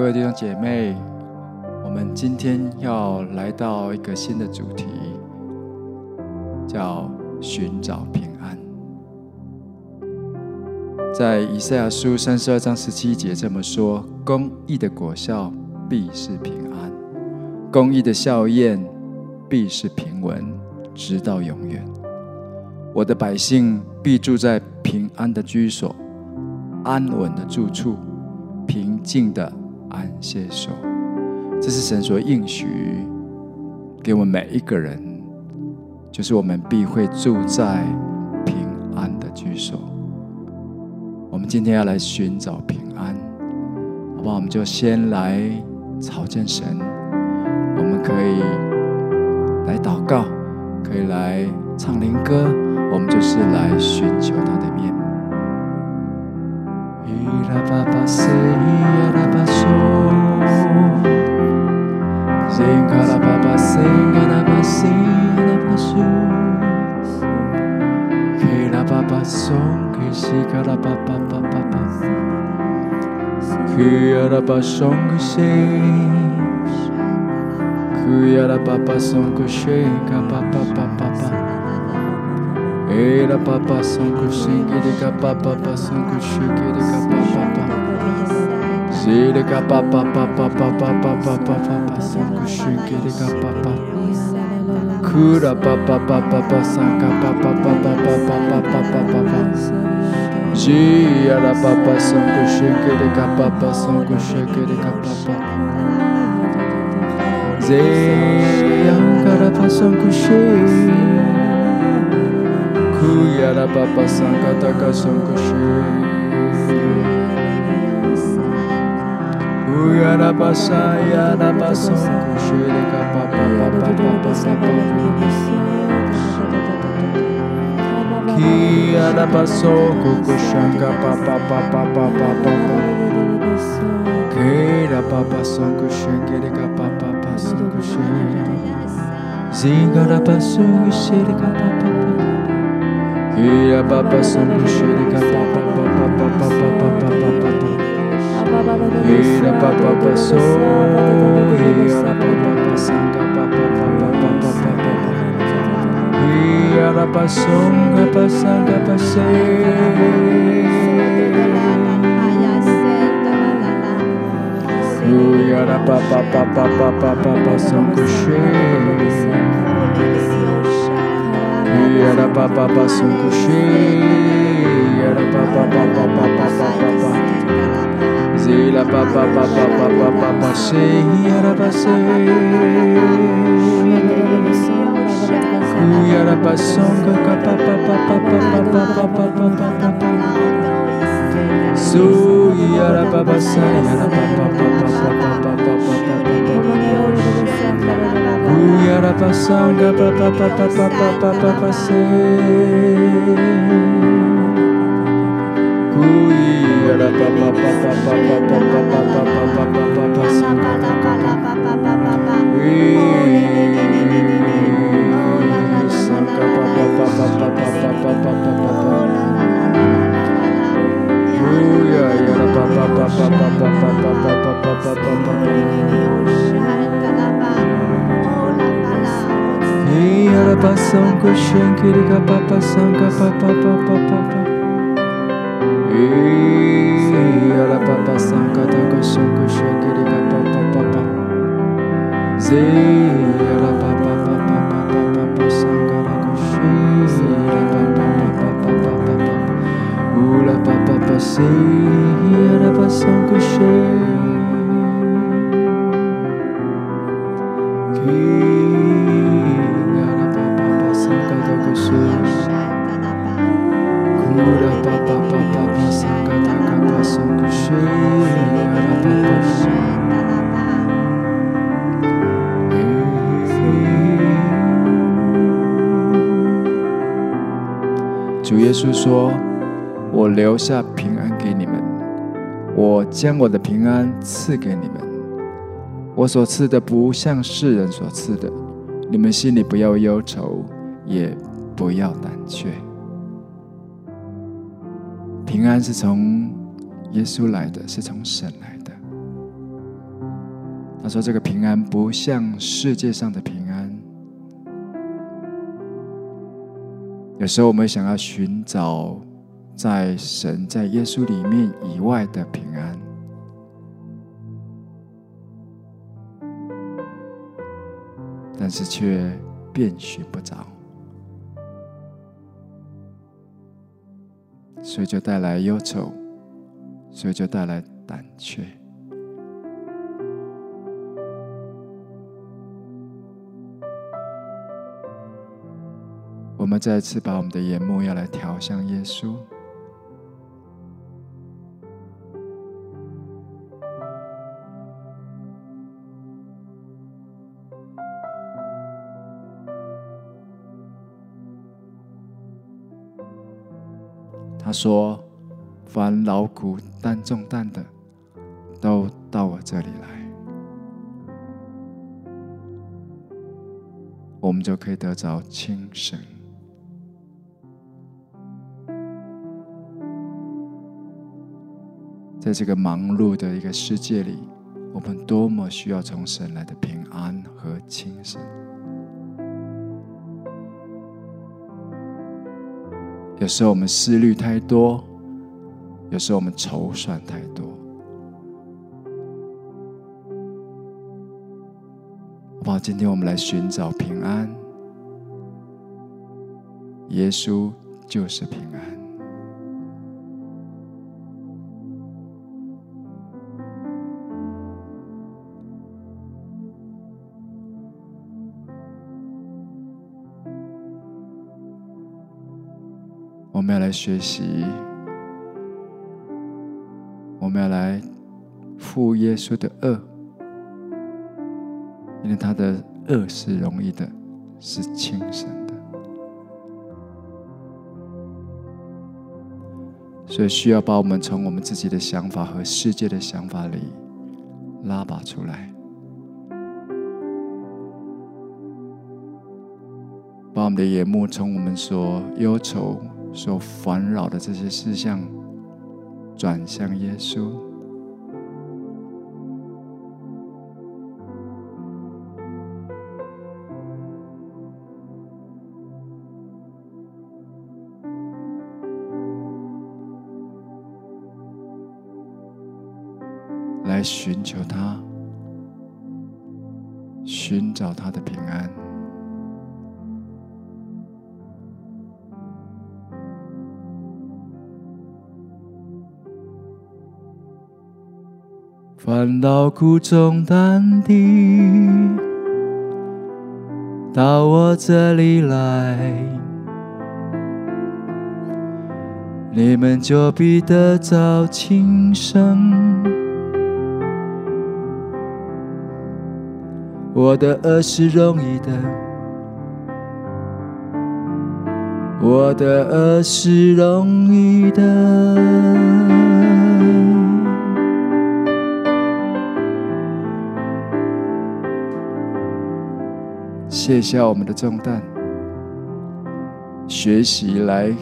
各位弟兄姐妹，我们今天要来到一个新的主题，叫寻找平安。在以赛亚书三十二章十七节这么说：公义的果效必是平安，公义的效验必是平稳，直到永远。我的百姓必住在平安的居所，安稳的住处，平静的。安歇手。这是神所应许给我们每一个人，就是我们必会住在平安的居所。我们今天要来寻找平安，好吧？我们就先来朝见神，我们可以来祷告，可以来唱灵歌，我们就是来寻求他的面。Kuyarapa Song Shakes Kuyarapa Song Shake Papa Papa Era Papa Song Shake Papa Papa Song Shake Papa Papa Zere Papa Papa Papa Papa Papa Papa Song Shake Papa Kura Papa Papa Papa Song Papa Papa Papa Papa Papa Papa Chia la papa sango sheke de kapapa sango sheke de kapapa. Zeya karapa sango la papa sango taka sango she. Kuya la pasa ya la pasa sango she de kapapa papa papa papa. ia da passou, kushanga pa pa pa pa pa pa pa pa Keira pa pa son kushangere ka pa pa pa son kushangere Zingara pa son kushangere ka pa pa pa Keira pa pa son kushangere ka pa pa pa pa pa pa pa pa pa pa pa pa Ira pa pa pa so, ira pa pa pa sanga era passando, passando, passando. Yara pa pa pa pa pa pa pa pa são coxê. Yara pa pa pa são coxê. Yara pa pa pa pa pa pa pa pa pa. Zila pa pa pa pa pa pa pa pa sei. Yara pa sei. Ooh, Pasam koshen kirika papa sanka papa papa papa. Iyara papa sanka takoshen koshen kirika papa papa. Zee. 将我的平安赐给你们。我所赐的不像世人所赐的你们心里不要忧愁也不要胆怯。平安是从耶稣来的是从神来的。他说这个平安不像世界上的平安。有时候我们想要寻找在神在耶稣里面以外的平安。但是却遍寻不着，所以就带来忧愁，所以就带来胆怯。”我们再次把我们的眼目要来调向耶稣。他说：“凡劳苦担重担的，都到我这里来，我们就可以得着轻省。”在这个忙碌的一个世界里，我们多么需要从神来的平安和轻省。有时候我们思虑太多，有时候我们筹算太多。好不好？今天我们来寻找平安，耶稣就是平安。学习，我们要来负耶稣的轭，因为他的轭是容易的，是轻省的，所以需要把我们从我们自己的想法和世界的想法里拉拔出来，把我们的眼目从我们所忧愁。所烦扰的这些事项，转向耶稣，来寻求他，寻找他的平安。凡劳苦中淡定，到我这里来，你们就必得着轻生。我的恶是容易的，我的恶是容易的。卸下我们的重担，学习来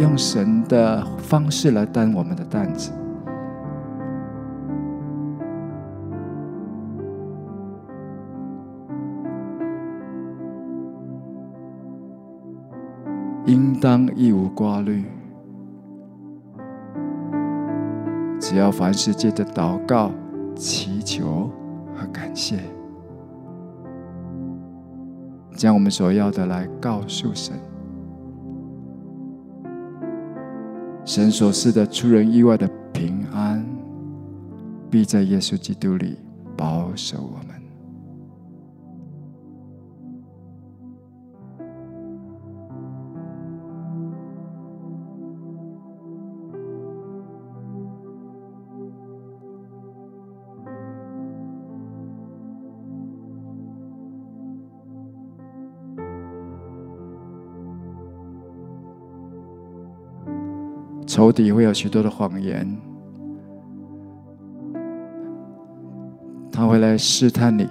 用神的方式来担我们的担子，应当一无挂虑，只要凡事借着祷告、祈求和感谢。将我们所要的来告诉神，神所赐的出人意外的平安，必在耶稣基督里保守我们。仇敌会有许多的谎言，他会来试探你。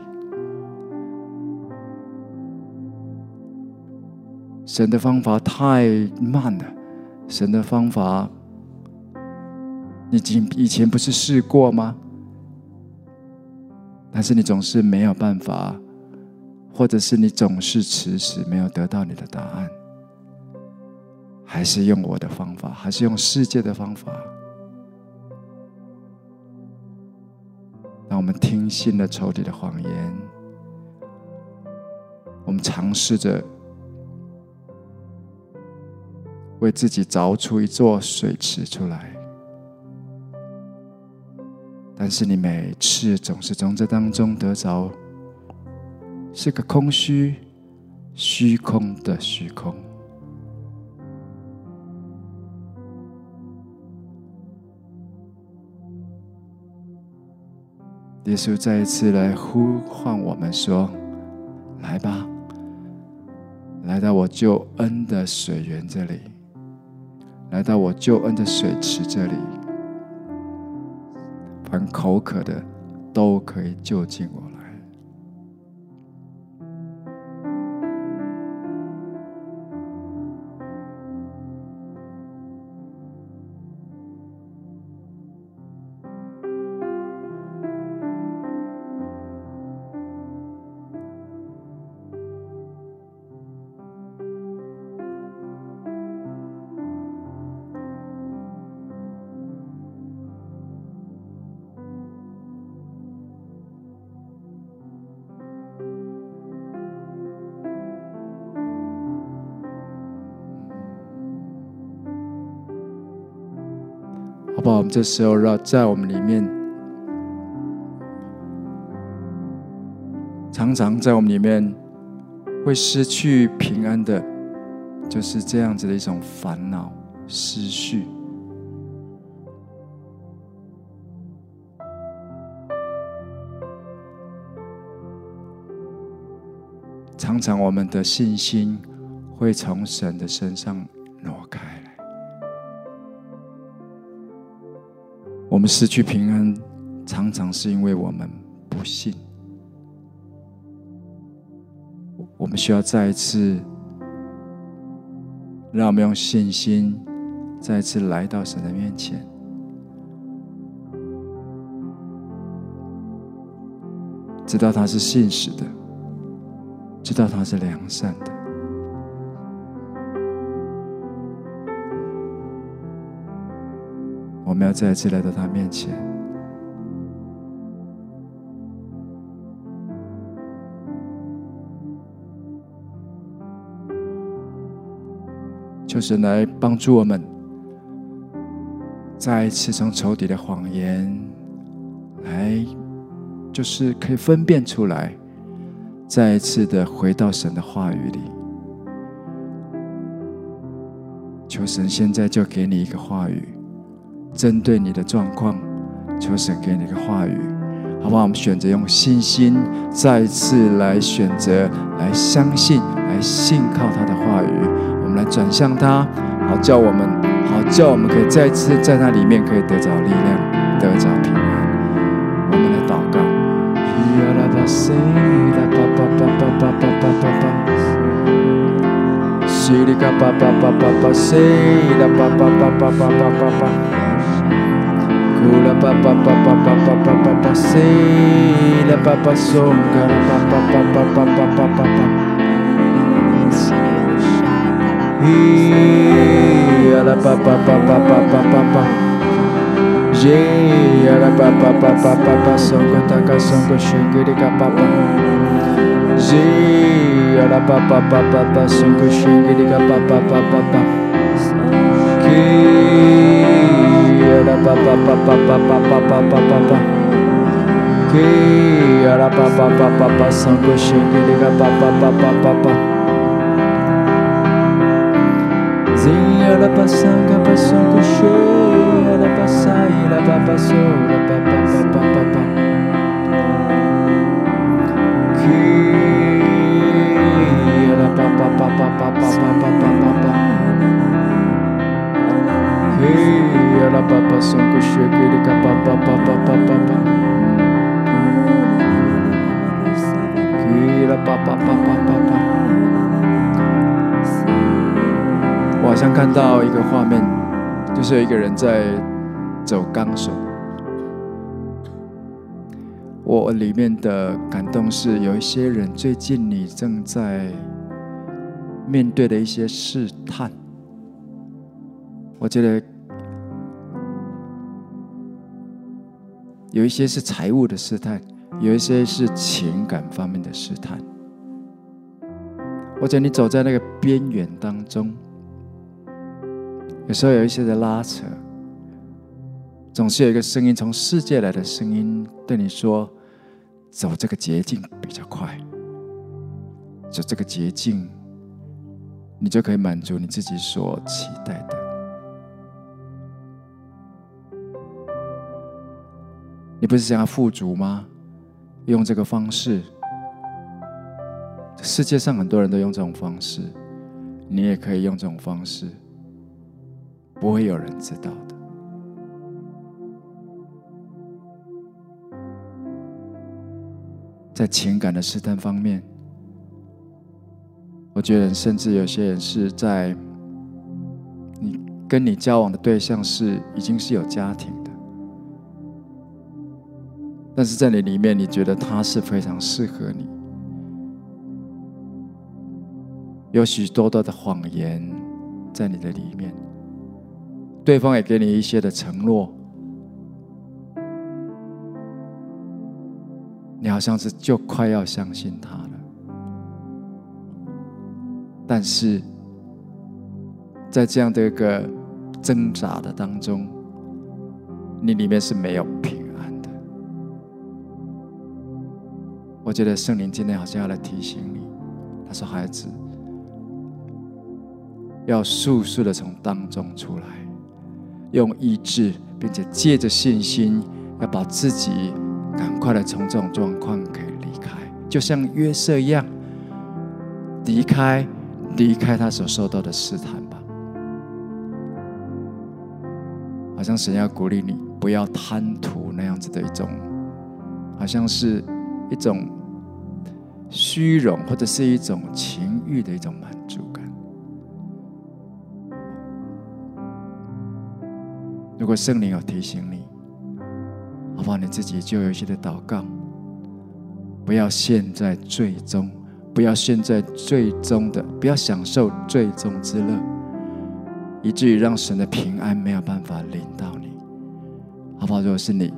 神的方法太慢了，神的方法，你以以前不是试过吗？但是你总是没有办法，或者是你总是迟迟没有得到你的答案，还是用我的方法，还是用世界的方法？让我们听信了仇敌的谎言，我们尝试着为自己凿出一座水池出来，但是你每次总是从这当中得着，是个空虚、虚空的虚空。耶稣再一次来呼唤我们说：“来吧，来到我救恩的水源这里，来到我救恩的水池这里，凡口渴的都可以就近我。”我们这时候让在我们里面，常常在我们里面会失去平安的，就是这样子的一种烦恼、思绪。常常我们的信心会从神的身上我们失去平安，常常是因为我们不信。我们需要再一次，让我们用信心再次来到神的面前，知道他是信实的，知道他是良善的。我们要再一次来到他面前，求神来帮助我们，再一次从仇敌的谎言来，就是可以分辨出来，再一次的回到神的话语里。求神现在就给你一个话语。针对你的状况，求神给你一个话语，好不好？我们选择用信心，再次来选择，来相信，来信靠他的话语。我们来转向他，好叫我们，好叫我们可以再次在那里面可以得着力量，得着平安。我们来祷告。Nous la papa papa papa papa passé, la papa songa, la papa papa papa papa papa. la papa papa papa papa. J'ai la papa papa papa songa taka songa shingiri ka papa. J'ai la papa papa papa songa shingiri ka papa papa papa. 耶呀啦巴巴巴巴巴松嘎旋嘎哩嘎巴巴巴巴巴，嘿。啦巴巴巴巴巴巴巴巴巴巴巴，嘿呀啦巴巴巴巴巴，上个旋律的个巴巴巴巴巴巴，咿呀啦巴上个巴巴巴松个雪给你个巴，巴巴巴巴巴巴。我好像看到一个画面，就是有一个人在走钢索。我里面的感动是，有一些人最近你正在面对的一些试探，我觉得有一些是财务的试探，有一些是情感方面的试探。或者你走在那个边缘当中，有时候有一些的拉扯，总是有一个声音从世界来的声音对你说：“走这个捷径比较快，走这个捷径，你就可以满足你自己所期待的。”你不是想要富足吗？用这个方式。世界上很多人都用这种方式，你也可以用这种方式，不会有人知道的。在情感的试探方面，我觉得甚至有些人是在你跟你交往的对象是已经是有家庭，但是在你里面，你觉得他是非常适合你。有许多多的谎言在你的里面，对方也给你一些的承诺，你好像是就快要相信他了，但是在这样的一个挣扎的当中，你里面是没有平我觉得圣灵今天好像要来提醒你，他说：“孩子。”要速速的从当中出来，用意志，并且借着信心，要把自己赶快的从这种状况给离开，就像约瑟一样，离开离开他所受到的试探吧。好像神要鼓励你，不要贪图那样子的一种，好像是一种虚荣或者是一种情欲的一种满足感。如果圣灵有提醒你，好不好？你自己就有一些的祷告，不要陷在最终，不要陷在最终的，不要享受最终之乐，以至于让神的平安没有办法临到你，好不好？如果是你，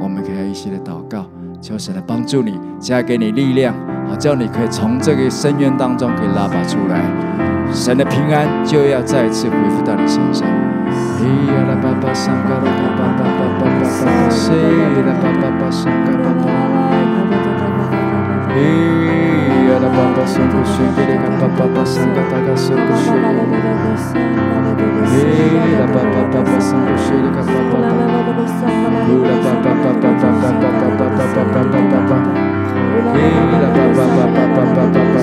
我们可以有一些的祷告，求神来帮助你，加给你力量，好叫你可以从这个深渊当中可以拉拔出来，神的平安就要再一次恢复到你身上。Yara papa soku shikiri kapa papa sangata ka soku shikiri Yara papa papa soku shikiri kapa papa Yara papa papa papa papa papa papa papa Yara papa papa papa papa papa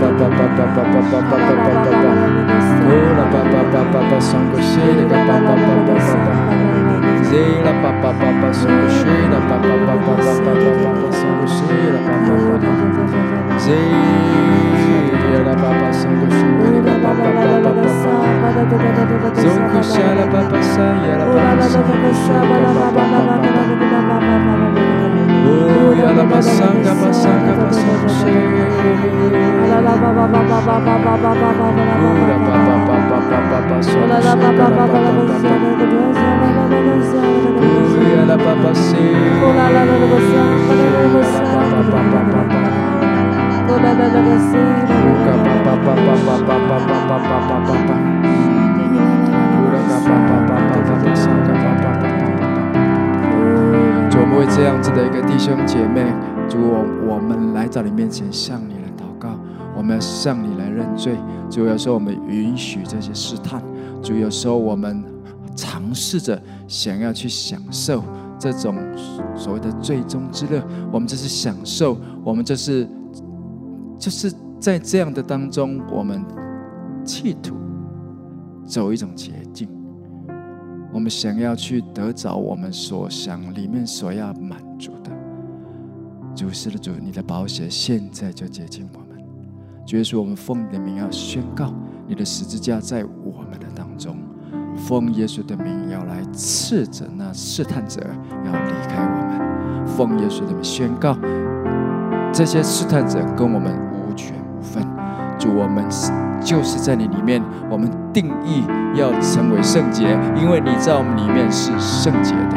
papa papa papa papa papa papa Yara papa papa papa soku shikiri kapa papa papa 巴巴巴桑古谁你嘎巴巴巴？呼啦巴巴巴巴巴巴巴巴巴巴巴巴巴巴，嘿啦巴巴巴巴巴巴巴巴巴，谁啦巴巴巴巴巴巴巴巴巴巴巴？呼啦巴巴巴巴巴桑古谁你嘎巴巴巴巴巴巴？谁啦巴巴巴巴桑古谁啦巴巴巴巴巴巴巴巴桑古谁啦巴巴巴巴？谁啦巴巴桑古谁你嘎巴巴巴巴巴巴？桑古谁啦巴巴桑呀啦巴巴桑古谁嘎巴巴巴巴巴巴？呼呀啦巴桑嘎巴桑嘎巴桑古谁？啦啦巴巴巴巴巴巴巴巴巴巴巴。呼啦巴巴主，我们为这样子的一个弟兄姐妹。主，我们来到你面前，向你来祷告，我们要向你来认罪。主，有时候我们允许这些试探，主，有时候我们尝试着。想要去享受这种所谓的最终之乐，我们这是享受，我们这是就是在这样的当中，我们企图走一种捷径，我们想要去得着我们所想里面所要满足的。主是的，主，你的宝血现在就接近我们。主耶稣，我们奉你的名要宣告，你的十字架在我们的当中。奉耶稣的名要来斥责那试探者，要离开我们。奉耶稣的名宣告，这些试探者跟我们无权无分。主，我们就是在你里面，我们定义要成为圣洁，因为你在我们里面是圣洁的。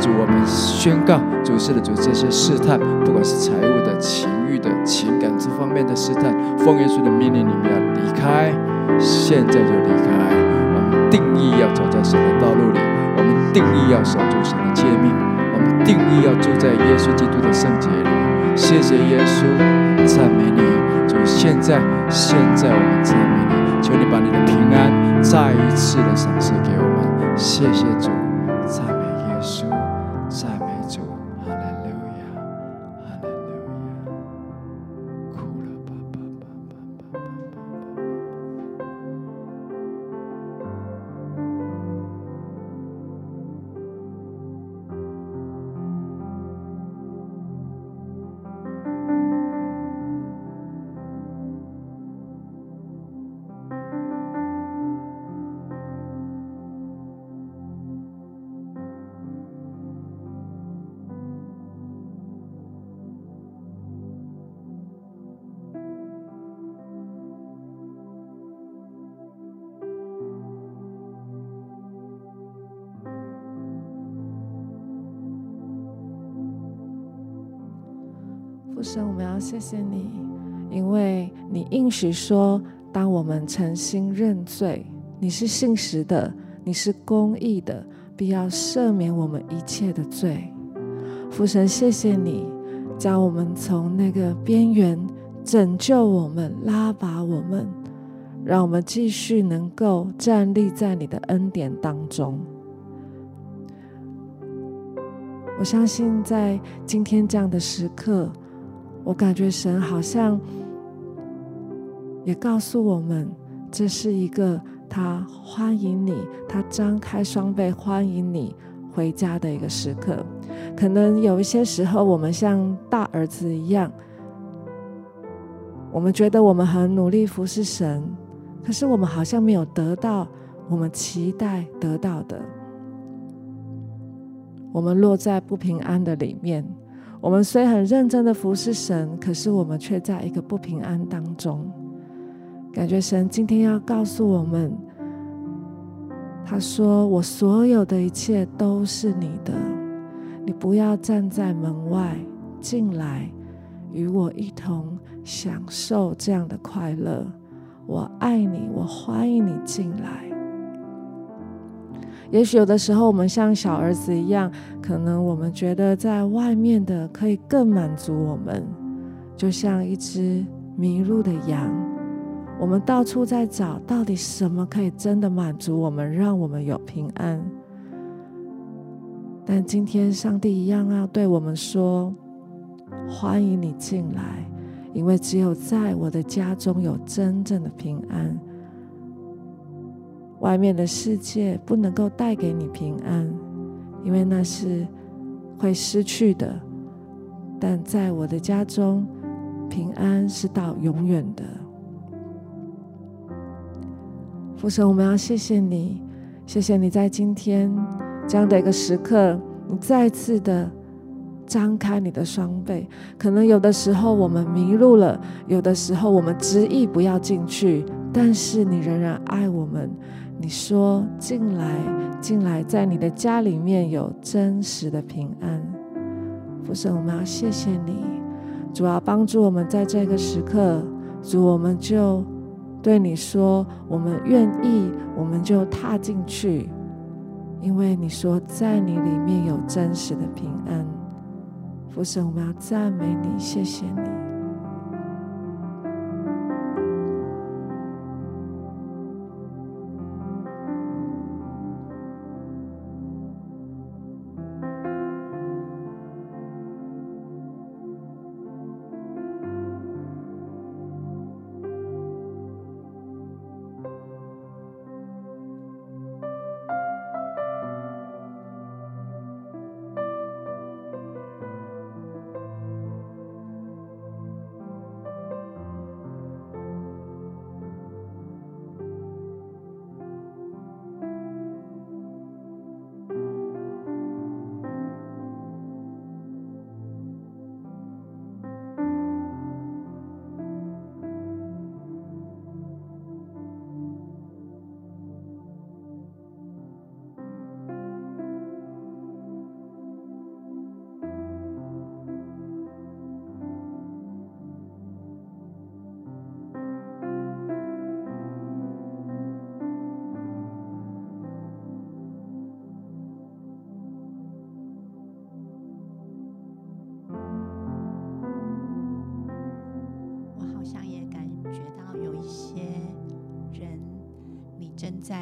主，我们宣告，主是的主，这些试探，不管是财务的、情欲的、情感这方面的试探，奉耶稣的命令，你们要离开，现在就离开。定义要走在神的道路里，我们定义要守住神的诫命，我们定义要住在耶稣基督的圣洁里。谢谢耶稣，赞美你。就，现在，现在我们赞美你，求你把你的平安再一次的赏赐给我们。谢谢主，赞美耶稣，谢谢你，因为你应许说，当我们诚心认罪，你是信实的，你是公义的，必要赦免我们一切的罪。父神，谢谢你将我们从那个边缘拯救我们，拉拔我们，让我们继续能够站立在你的恩典当中。我相信，在今天这样的时刻。我感觉神好像也告诉我们，这是一个他欢迎你，他张开双臂欢迎你回家的一个时刻。可能有一些时候，我们像大儿子一样，我们觉得我们很努力服侍神，可是我们好像没有得到我们期待得到的，我们落在不平安的里面。我们虽很认真的服侍神，可是我们却在一个不平安当中。感觉神今天要告诉我们，他说：“我所有的一切都是你的，你不要站在门外，进来与我一同享受这样的快乐。我爱你，我欢迎你进来。”也许有的时候，我们像小儿子一样，可能我们觉得在外面的可以更满足我们，就像一只迷路的羊，我们到处在找，到底什么可以真的满足我们，让我们有平安。但今天上帝一样要对我们说：欢迎你进来，因为只有在我的家中有真正的平安。外面的世界不能够带给你平安，因为那是会失去的。但在我的家中，平安是到永远的。父神，我们要谢谢你，谢谢你在今天这样的一个时刻，你再次的张开你的双臂。可能有的时候我们迷路了，有的时候我们执意不要进去，但是你仍然爱我们。你说：“进来，进来，在你的家里面有真实的平安。”父神，我们要谢谢你，主要帮助我们在这个时刻。主，我们就对你说：“我们愿意，我们就踏进去，因为你说在你里面有真实的平安。”父神，我们要赞美你，谢谢你。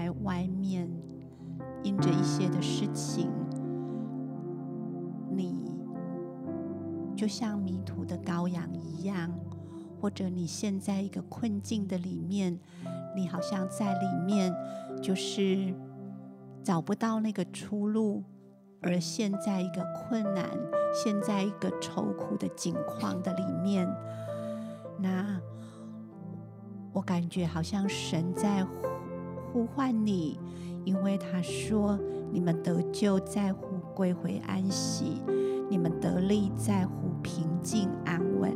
在外面因着一些的事情，你就像迷途的羔羊一样，或者你陷在一个困境的里面，你好像在里面就是找不到那个出路，而陷在一个困难、陷在一个愁苦的境况的里面，那。我感觉好像神在呼唤你，因为他说：“你们得救在乎归回安息，你们得力在乎平静安稳。”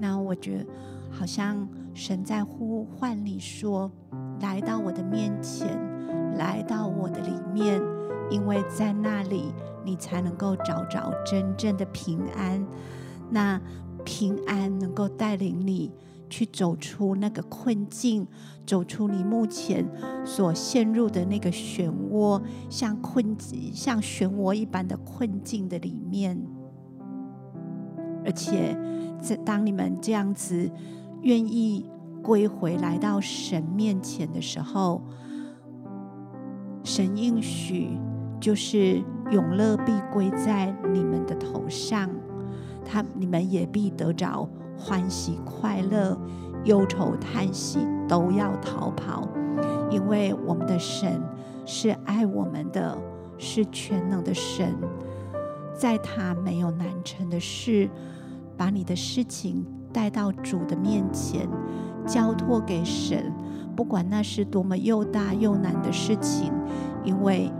那我觉得好像神在呼唤你说：“来到我的面前，来到我的里面，因为在那里你才能够找着真正的平安。那平安能够带领你。”去走出那个困境，走出你目前所陷入的那个漩涡，像困像漩涡一般的困境的里面。而且，在当你们这样子愿意归回来到神面前的时候，神应许就是永乐必归在你们的头上，他你们也必得着。欢喜快乐、忧愁叹息都要逃跑，因为我们的神是爱我们的，是全能的神，在他没有难成的事。把你的事情带到主的面前，交托给神，不管那是多么又大又难的事情，因为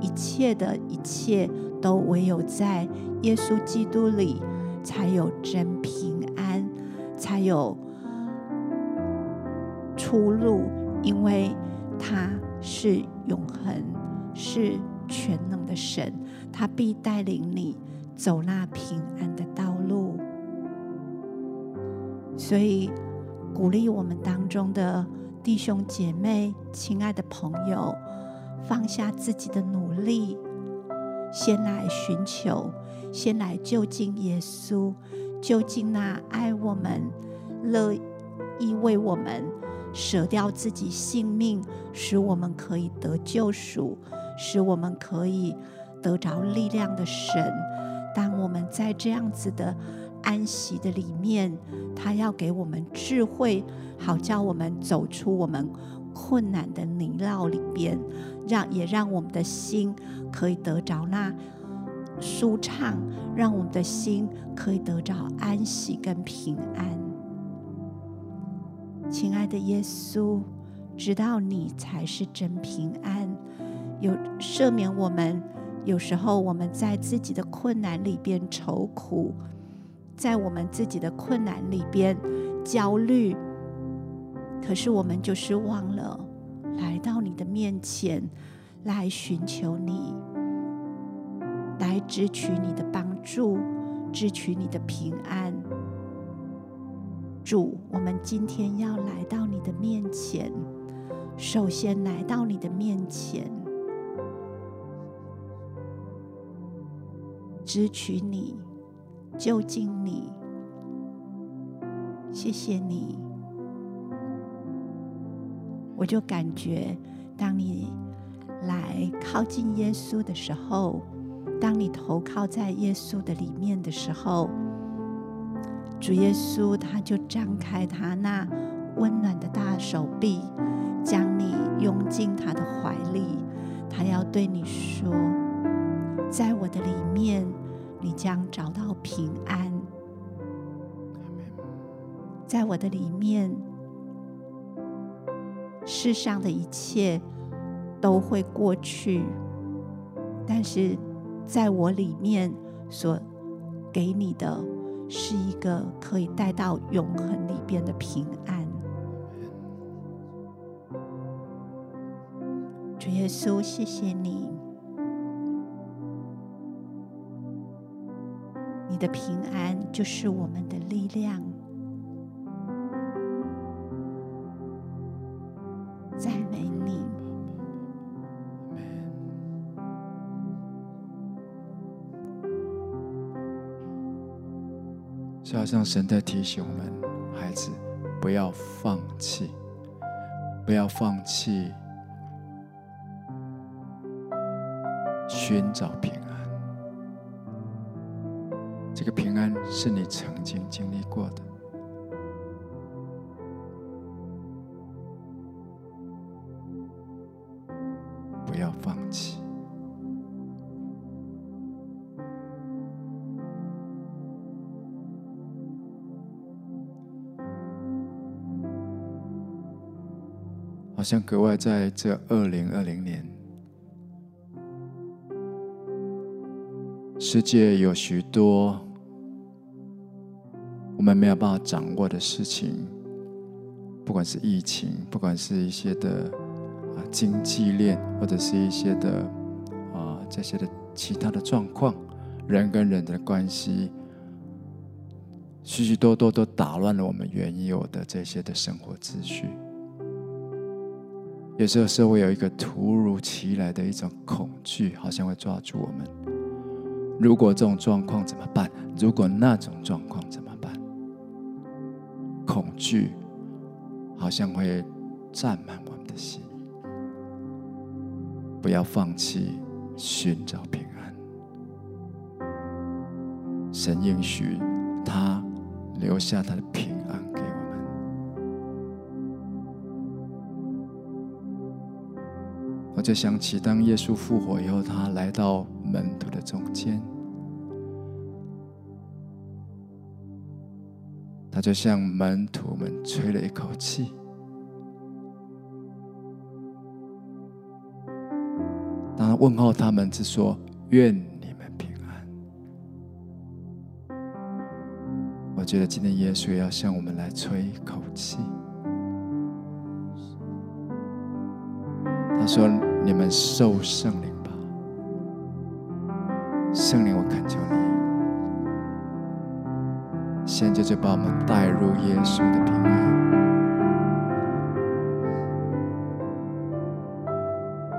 一切的一切都唯有在耶稣基督里才有真平。才有出路，因为他是永恒，是全能的神，他必带领你走那平安的道路。所以，鼓励我们当中的弟兄姐妹、亲爱的朋友，放下自己的努力，先来寻求，先来就近耶稣。究竟那爱我们、乐意为我们舍掉自己性命，使我们可以得救赎，使我们可以得着力量的神。当我们在这样子的安息的里面，他要给我们智慧，好叫我们走出我们困难的泥淖里边，让也让我们的心可以得着那。舒畅，让我们的心可以得到安息跟平安。亲爱的耶稣，知道你才是真平安，有赦免我们。有时候我们在自己的困难里边愁苦，在我们自己的困难里边焦虑，可是我们就是忘了来到你的面前来寻求你。来支取你的帮助，支取你的平安。主，我们今天要来到你的面前，首先来到你的面前，支取你，就近你。谢谢你，我就感觉，当你来靠近耶稣的时候。当你投靠在耶稣的里面的时候，主耶稣他就张开他那温暖的大手臂，将你拥进他的怀里。他要对你说：“在我的里面，你将找到平安。在我的里面，世上的一切都会过去，但是。”在我里面所给你的，是一个可以带到永恒里边的平安。主耶稣，谢谢你，你的平安就是我们的力量。让神在提醒我们，孩子不要放弃，不要放弃寻找平安。这个平安是你曾经经历过的，像格外在这二零二零年，世界有许多我们没有办法掌握的事情，不管是疫情，不管是一些的啊经济链，或者是一些的啊这些的其他的状况，人跟人的关系，许许多多都打乱了我们原有的这些的生活秩序。有时候是会有一个突如其来的一种恐惧，好像会抓住我们。如果这种状况怎么办？如果那种状况怎么办？恐惧好像会占满我们的心。不要放弃寻找平安。神应许他留下他的平我就想起，当耶稣复活以后，他来到门徒的中间，他就向门徒们吹了一口气，当他问候他们，是说：“愿你们平安。”我觉得今天耶稣也要向我们来吹一口气，说。你们受圣灵吧，圣灵，我恳求你，现在就把我们带入耶稣的平安，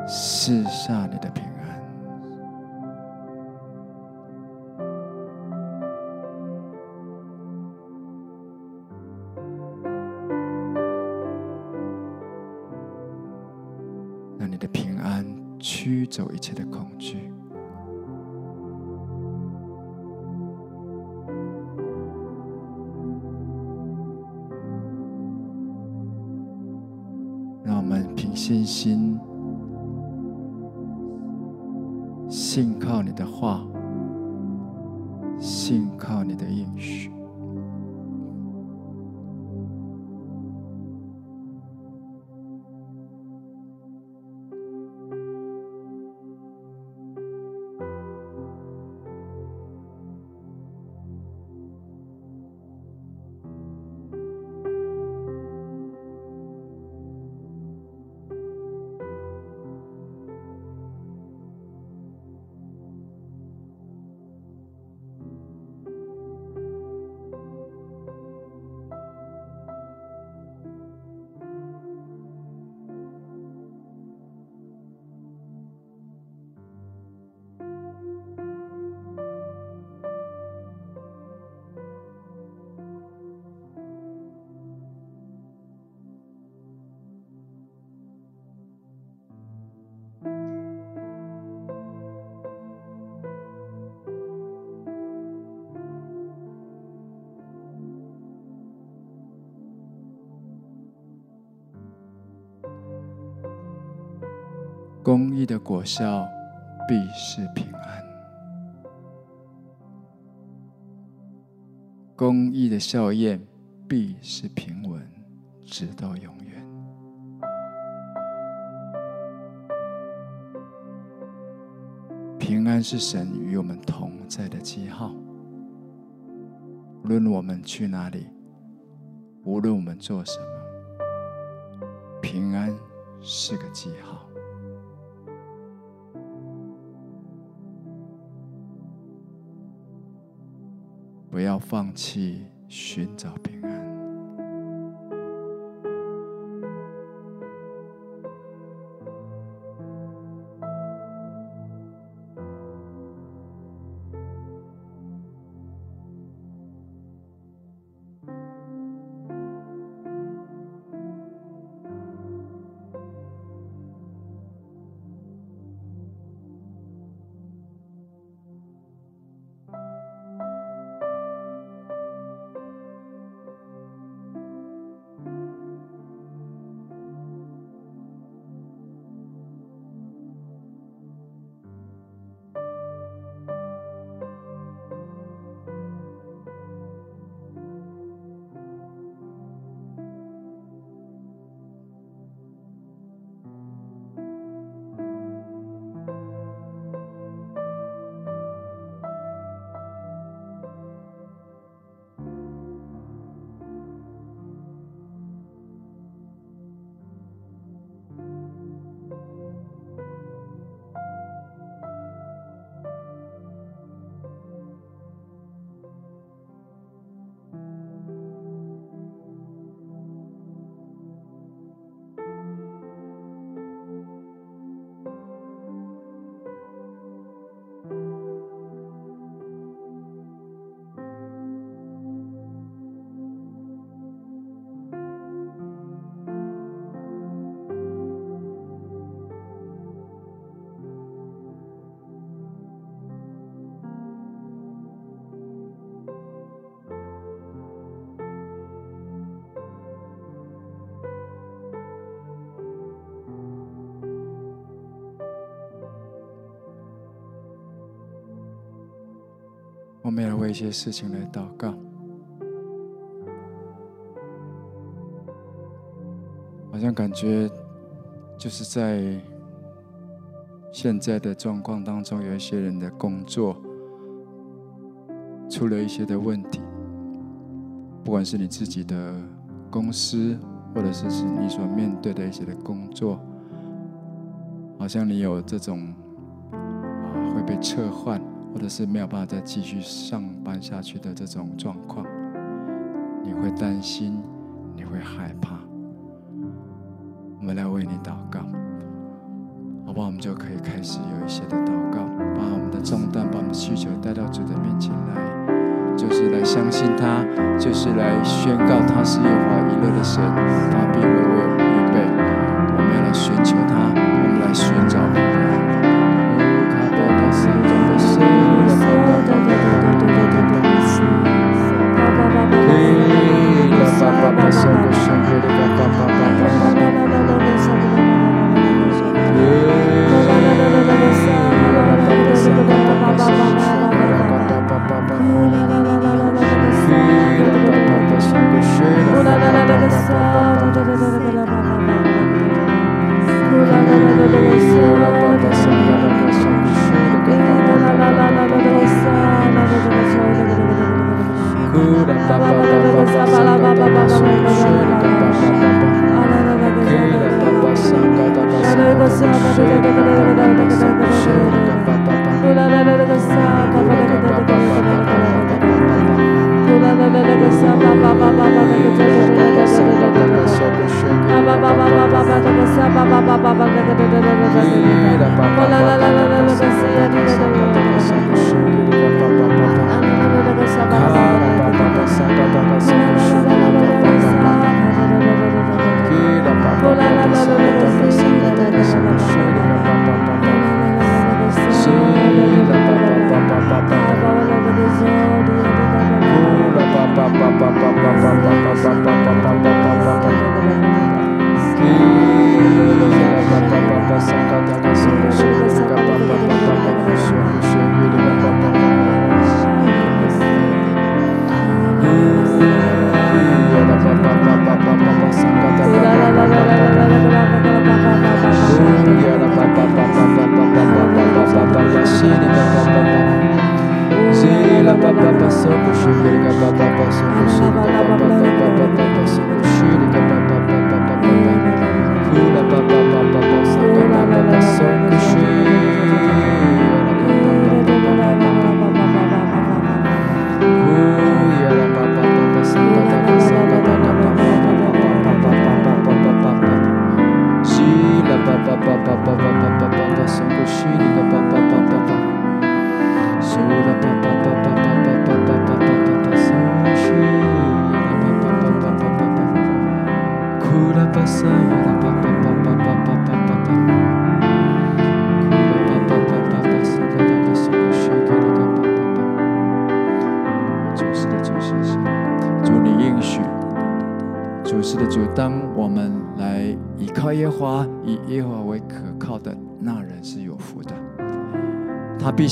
赐下你的平公义的果效必是平安，公义的效验必是平稳，直到永远。平安是神与我们同在的记号，无论我们去哪里，无论我们做什么，平安是个记号。不要放弃寻找我们要为一些事情来祷告，好像感觉就是在现在的状况当中，有一些人的工作出了一些的问题，不管是你自己的公司，或者是是你所面对的一些的工作，好像你有这种啊会被撤换。或者是没有办法再继续上班下去的这种状况，你会担心，你会害怕。我们来为你祷告，好不好？我们就可以开始有一些的祷告，把我们的重担、把我们的需求带到主的面前来，就是来相信他，就是来宣告他是耶和华以勒的神，他必为我预备。我们要来寻求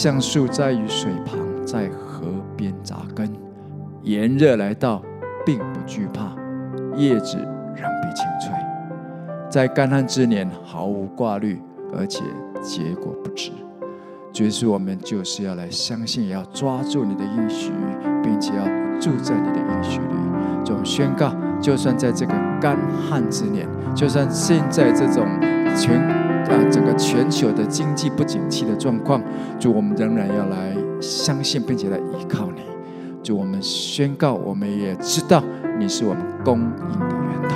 像树栽于水旁，在河边扎根，炎热来到，并不惧怕，叶子仍比青翠。在干旱之年毫无挂虑，而且结果不迟。主是我们就是要来相信，要抓住你的应许，并且要住在你的应许里。总宣告，就算在这个干旱之年，就算现在这种全。啊，整个全球的经济不景气的状况，主，我们仍然要来相信，并且来依靠你。主，我们宣告，我们也知道你是我们供应的源头。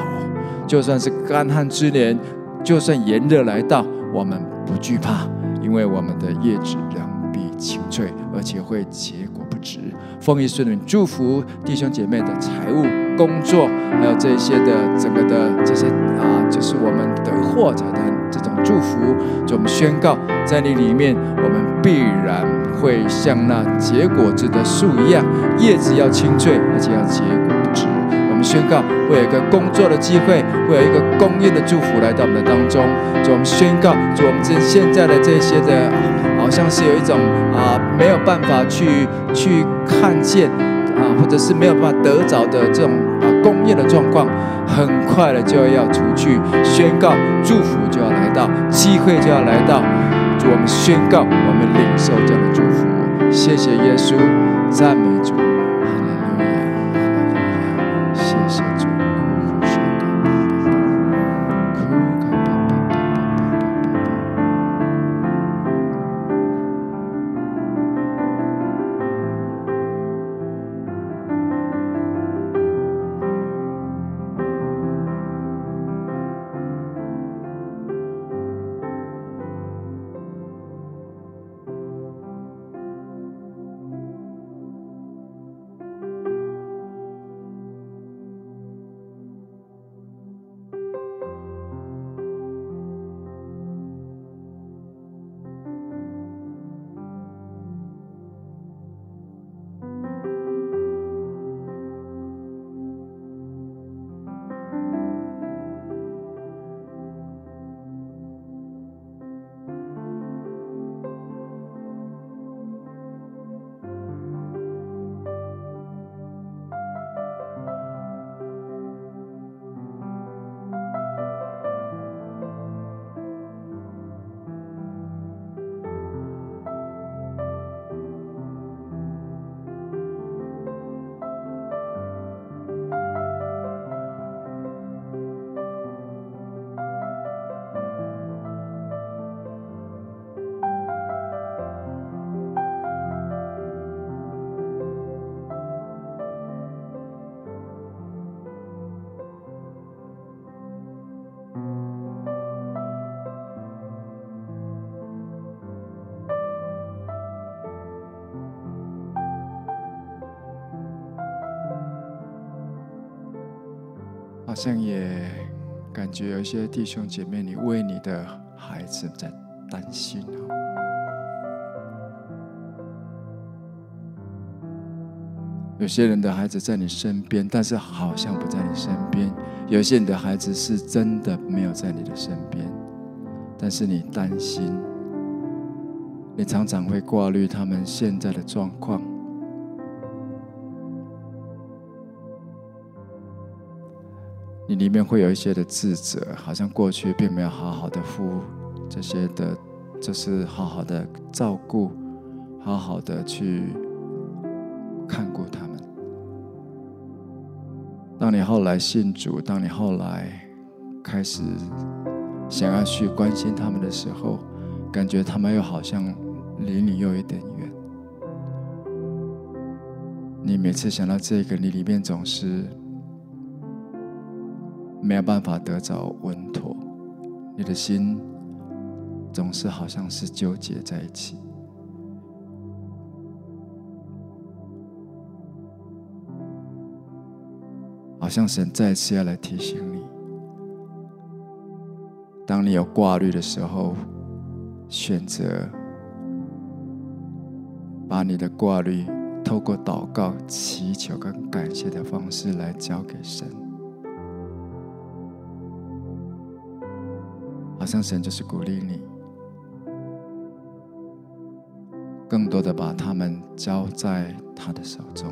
就算是干旱之年，就算炎热来到，我们不惧怕，因为我们的叶子仍必青翠，而且会结果不止。奉耶稣的祝福弟兄姐妹的财务、工作，还有这些的整个的这些啊，就是我们的获得的。这种祝福，就我们宣告，在你里面，我们必然会像那结果子的树一样，叶子要青翠，而且要结果不迟。我们宣告，会有一个工作的机会，会有一个供应的祝福来到我们的当中。就我们宣告，就我们这现在的这些的。好像是有一种啊没有办法去去看见啊，或者是没有办法得着的这种啊供应的状况，很快的就要出去宣告祝福就要来到，机会就要来到，我们宣告，我们领受这样的祝福。谢谢耶稣，赞美主。像也感觉有些弟兄姐妹，你为你的孩子在担心哦。有些人的孩子在你身边，但是好像不在你身边；有些人的孩子是真的没有在你的身边，但是你担心，你常常会挂虑他们现在的状况。你里面会有一些的自责，好像过去并没有好好的付这些的，就是好好的照顾，好好的去看顾他们。当你后来信主，当你后来开始想要去关心他们的时候，感觉他们又好像离你又有一点远。你每次想到这个，你里面总是。没有办法得着稳妥，你的心总是好像是纠结在一起，好像神再次要来提醒你：当你有挂虑的时候，选择把你的挂虑透过祷告、祈求跟感谢的方式来交给神。像神就是鼓励你，更多的把他们交在他的手中。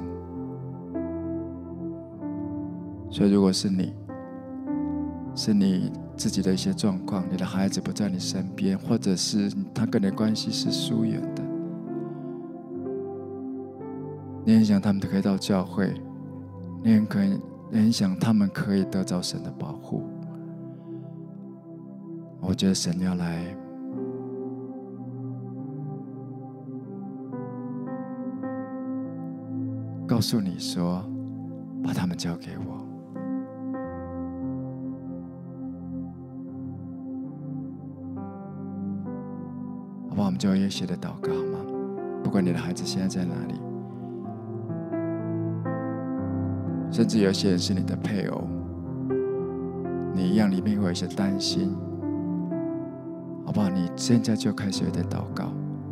所以，如果是你，是你自己的一些状况，你的孩子不在你身边，或者是他跟你的关系是疏远的，你很想他们可以到教会，你很可以，你很想他们可以得到神的保护。我觉得神要来告诉你说，把他们交给我，好不好？我们就用一些的祷告好吗？不管你的孩子现在在哪里，甚至有些人是你的配偶，你一样里面会有一些担心。好？你现在就开始有点祷告，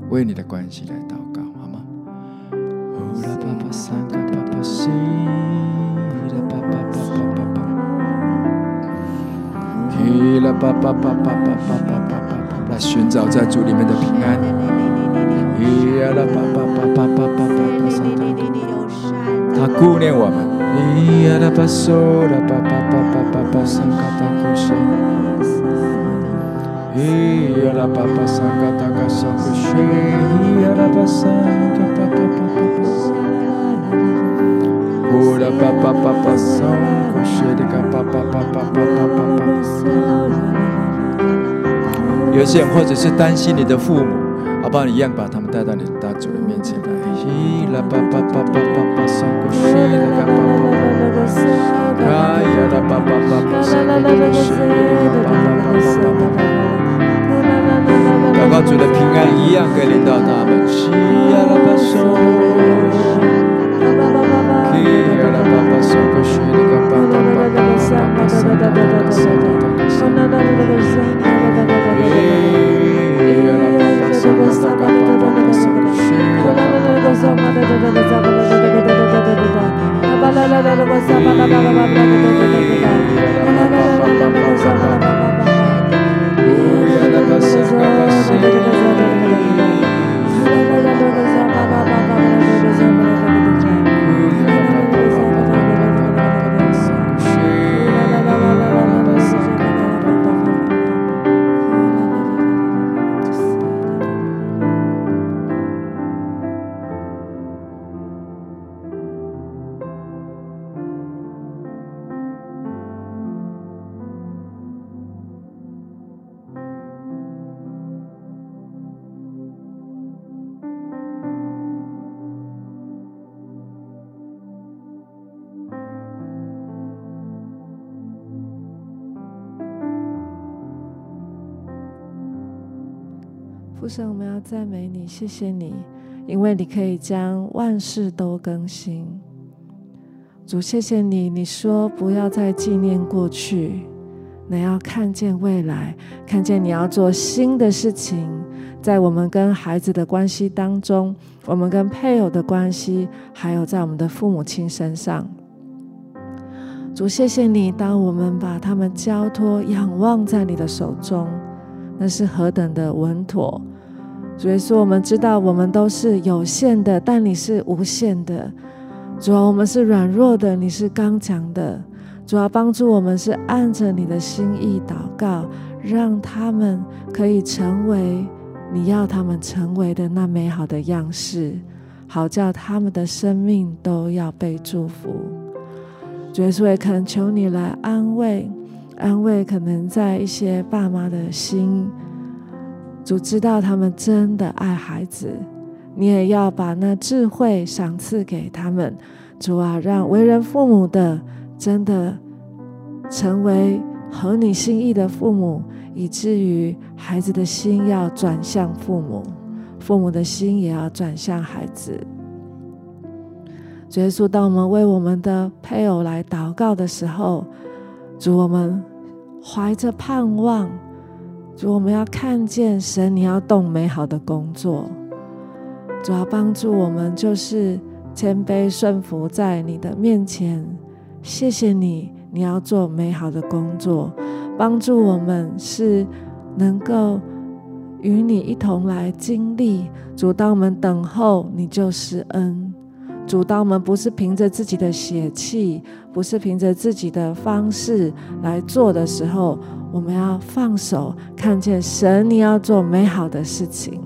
为你的关系来祷告，好吗？来寻找在主里面的平安。他顾念我们有些人或者是担心你的父母，好不好？你一样把他们带到你的大主人面前来。咿啦叭叭叭叭叭叭，上古谢啦叭叭叭叭叭，咿啦叭叭叭叭叭叭，上啦叭叭叭叭叭叭叭。达古西，咿呀啦巴巴桑卡达卡桑古西，咿呀啦巴桑卡巴巴巴巴巴，呼啦巴巴巴巴桑古西的卡巴巴巴巴巴巴巴巴。有些人或者是担心你的父母。好不好？你一样把他们带到你的大主。的平安一样可以临到他赞美你，谢谢你，因为你可以将万事都更新。主，谢谢你，你说不要再纪念过去，你要看见未来，看见你要做新的事情，在我们跟孩子的关系当中，我们跟配偶的关系，还有在我们的父母亲身上。主，谢谢你，当我们把他们交托、仰望在你的手中。那是何等的稳妥！主耶稣，我们知道我们都是有限的，但你是无限的。主啊，我们是软弱的，你是刚强的。主啊，帮助我们是按着你的心意祷告，让他们可以成为你要他们成为的那美好的样式，好叫他们的生命都要被祝福。主耶稣，也恳求你来安慰。安慰可能在一些爸妈的心，主知道他们真的爱孩子，你也要把那智慧赏赐给他们。主啊，让为人父母的真的成为合你心意的父母，以至于孩子的心要转向父母，父母的心也要转向孩子。主耶稣，当我们为我们的配偶来祷告的时候，主我们。怀着盼望，主，我们要看见神，你要动美好的工作，主要帮助我们，就是谦卑顺服在你的面前。谢谢你，你要做美好的工作，帮助我们是能够与你一同来经历。主，当我们等候，你就施恩。主，当我们不是凭着自己的血气，不是凭着自己的方式来做的时候，我们要放手，看见神你要做美好的事情。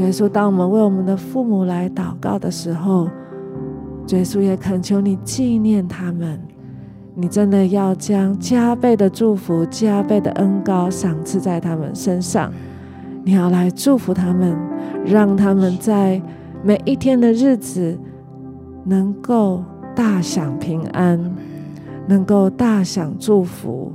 耶稣，当我们为我们的父母来祷告的时候，耶稣也恳求你纪念他们，你真的要将加倍的祝福、加倍的恩膏赏赐在他们身上，你要来祝福他们，让他们在。每一天的日子，能够大享平安，能够大享祝福。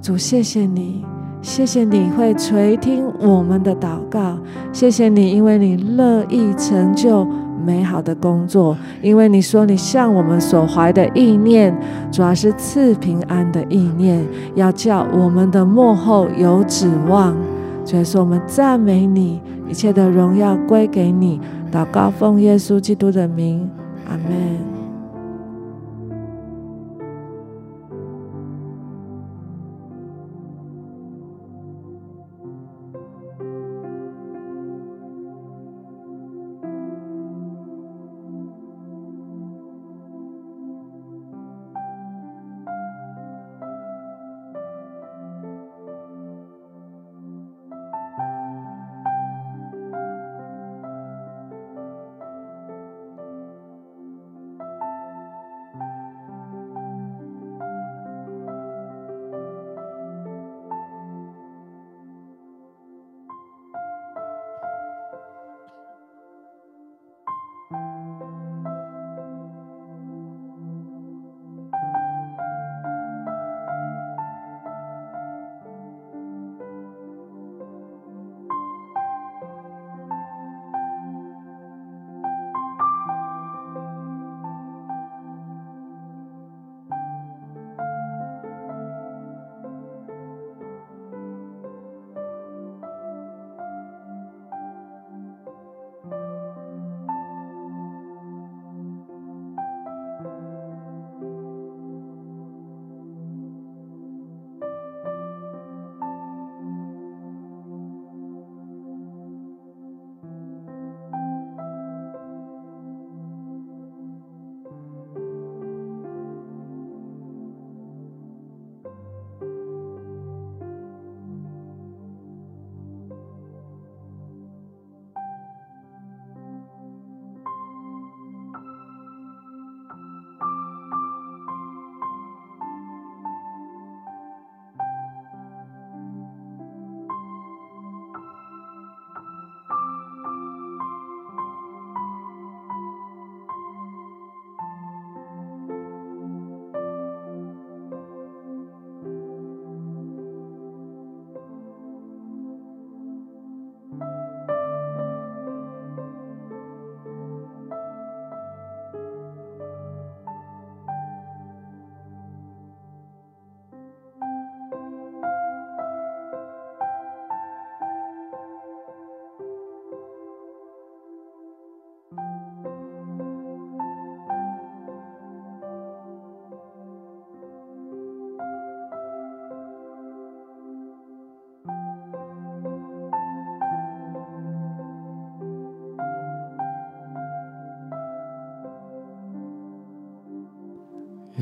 主，谢谢你，谢谢你会垂听我们的祷告，谢谢你，因为你乐意成就美好的工作，因为你说你向我们所怀的意念，主要是赐平安的意念，要叫我们的幕后有指望。所以说，我们赞美你，一切的荣耀归给你。祷告，奉耶稣基督的名，阿门。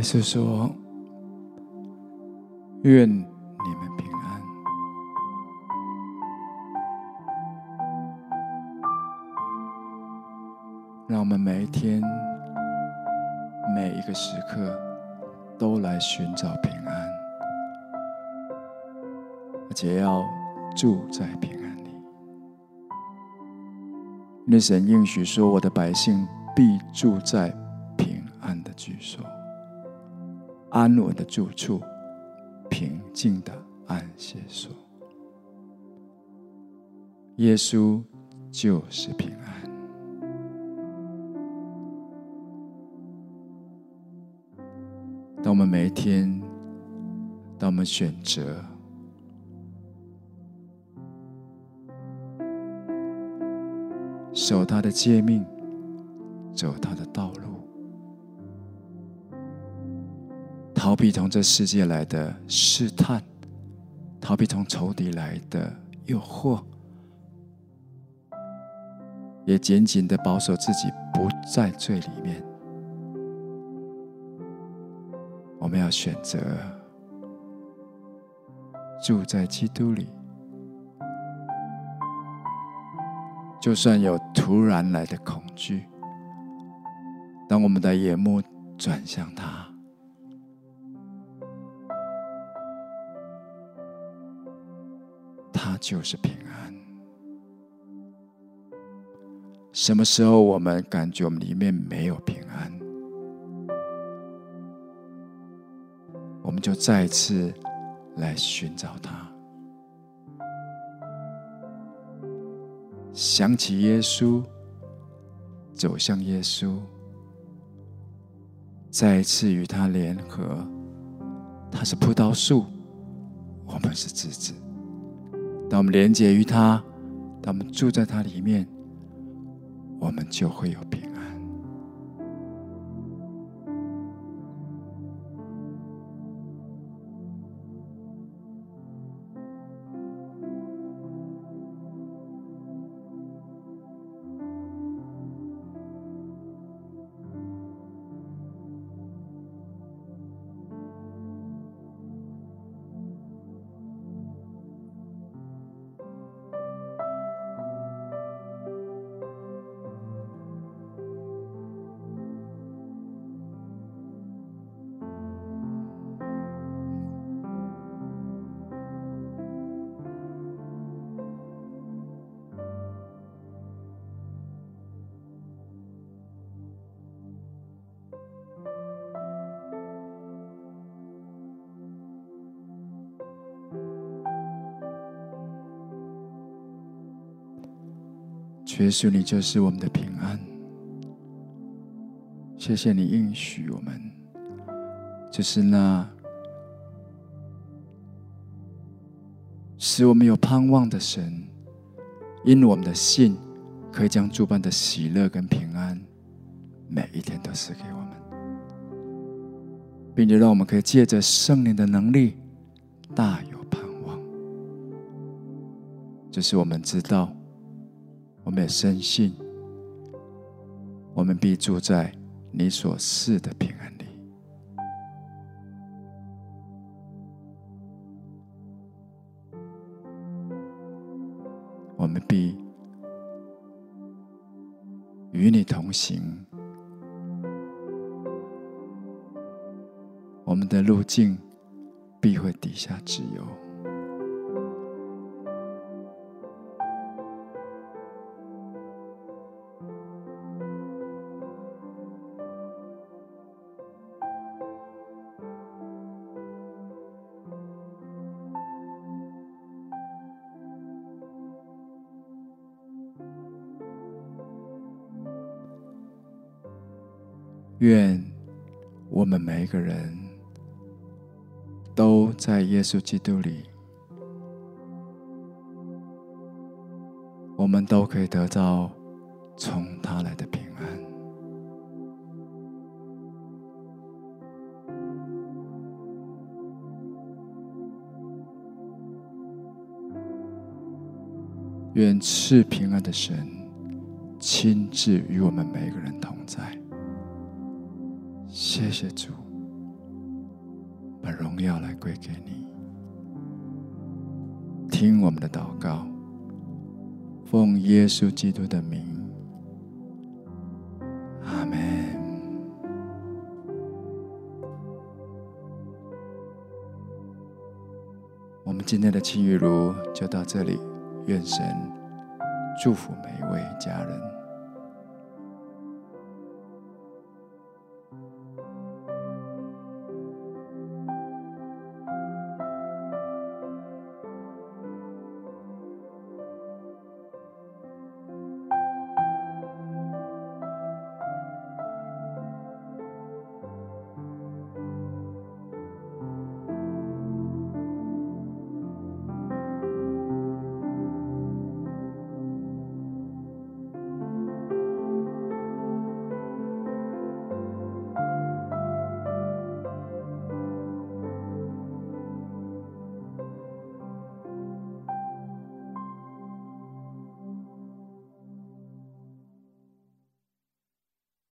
稣说：“愿你们平安。”让我们每一天、每一个时刻都来寻找平安，而且要住在平安里。那神应许说：“我的百姓必住在平安的居所。”安稳的住处，平静的安歇所。耶稣就是平安。当我们每一天，当我们选择守他的诫命，走他的道路。逃避从这世界来的试探，逃避从仇敌来的诱惑，也紧紧的保守自己不在罪里面。我们要选择住在基督里，就算有突然来的恐惧，当我们的眼目转向他。就是平安。什么时候我们感觉我们里面没有平安，我们就再次来寻找他，想起耶稣，走向耶稣，再一次与他联合。他是葡萄树，我们是枝子。当我们连接于他，当我们住在他里面，我们就会有平耶稣，你就是我们的平安。谢谢你应许我们，就是那使我们有盼望的神，因我们的信，可以将诸般的喜乐跟平安，每一天都赐给我们，并且让我们可以借着圣灵的能力，大有盼望。就是我们知道。我们深信，我们必住在你所赐的平安。愿我们每一个人都在耶稣基督里，我们都可以得到从他来的平安。愿赐平安的神亲自与我们每一个人同在。谢谢主，把荣耀来归给你。听我们的祷告，奉耶稣基督的名，阿门。我们今天的青玉炉就到这里，愿神祝福每一位家人。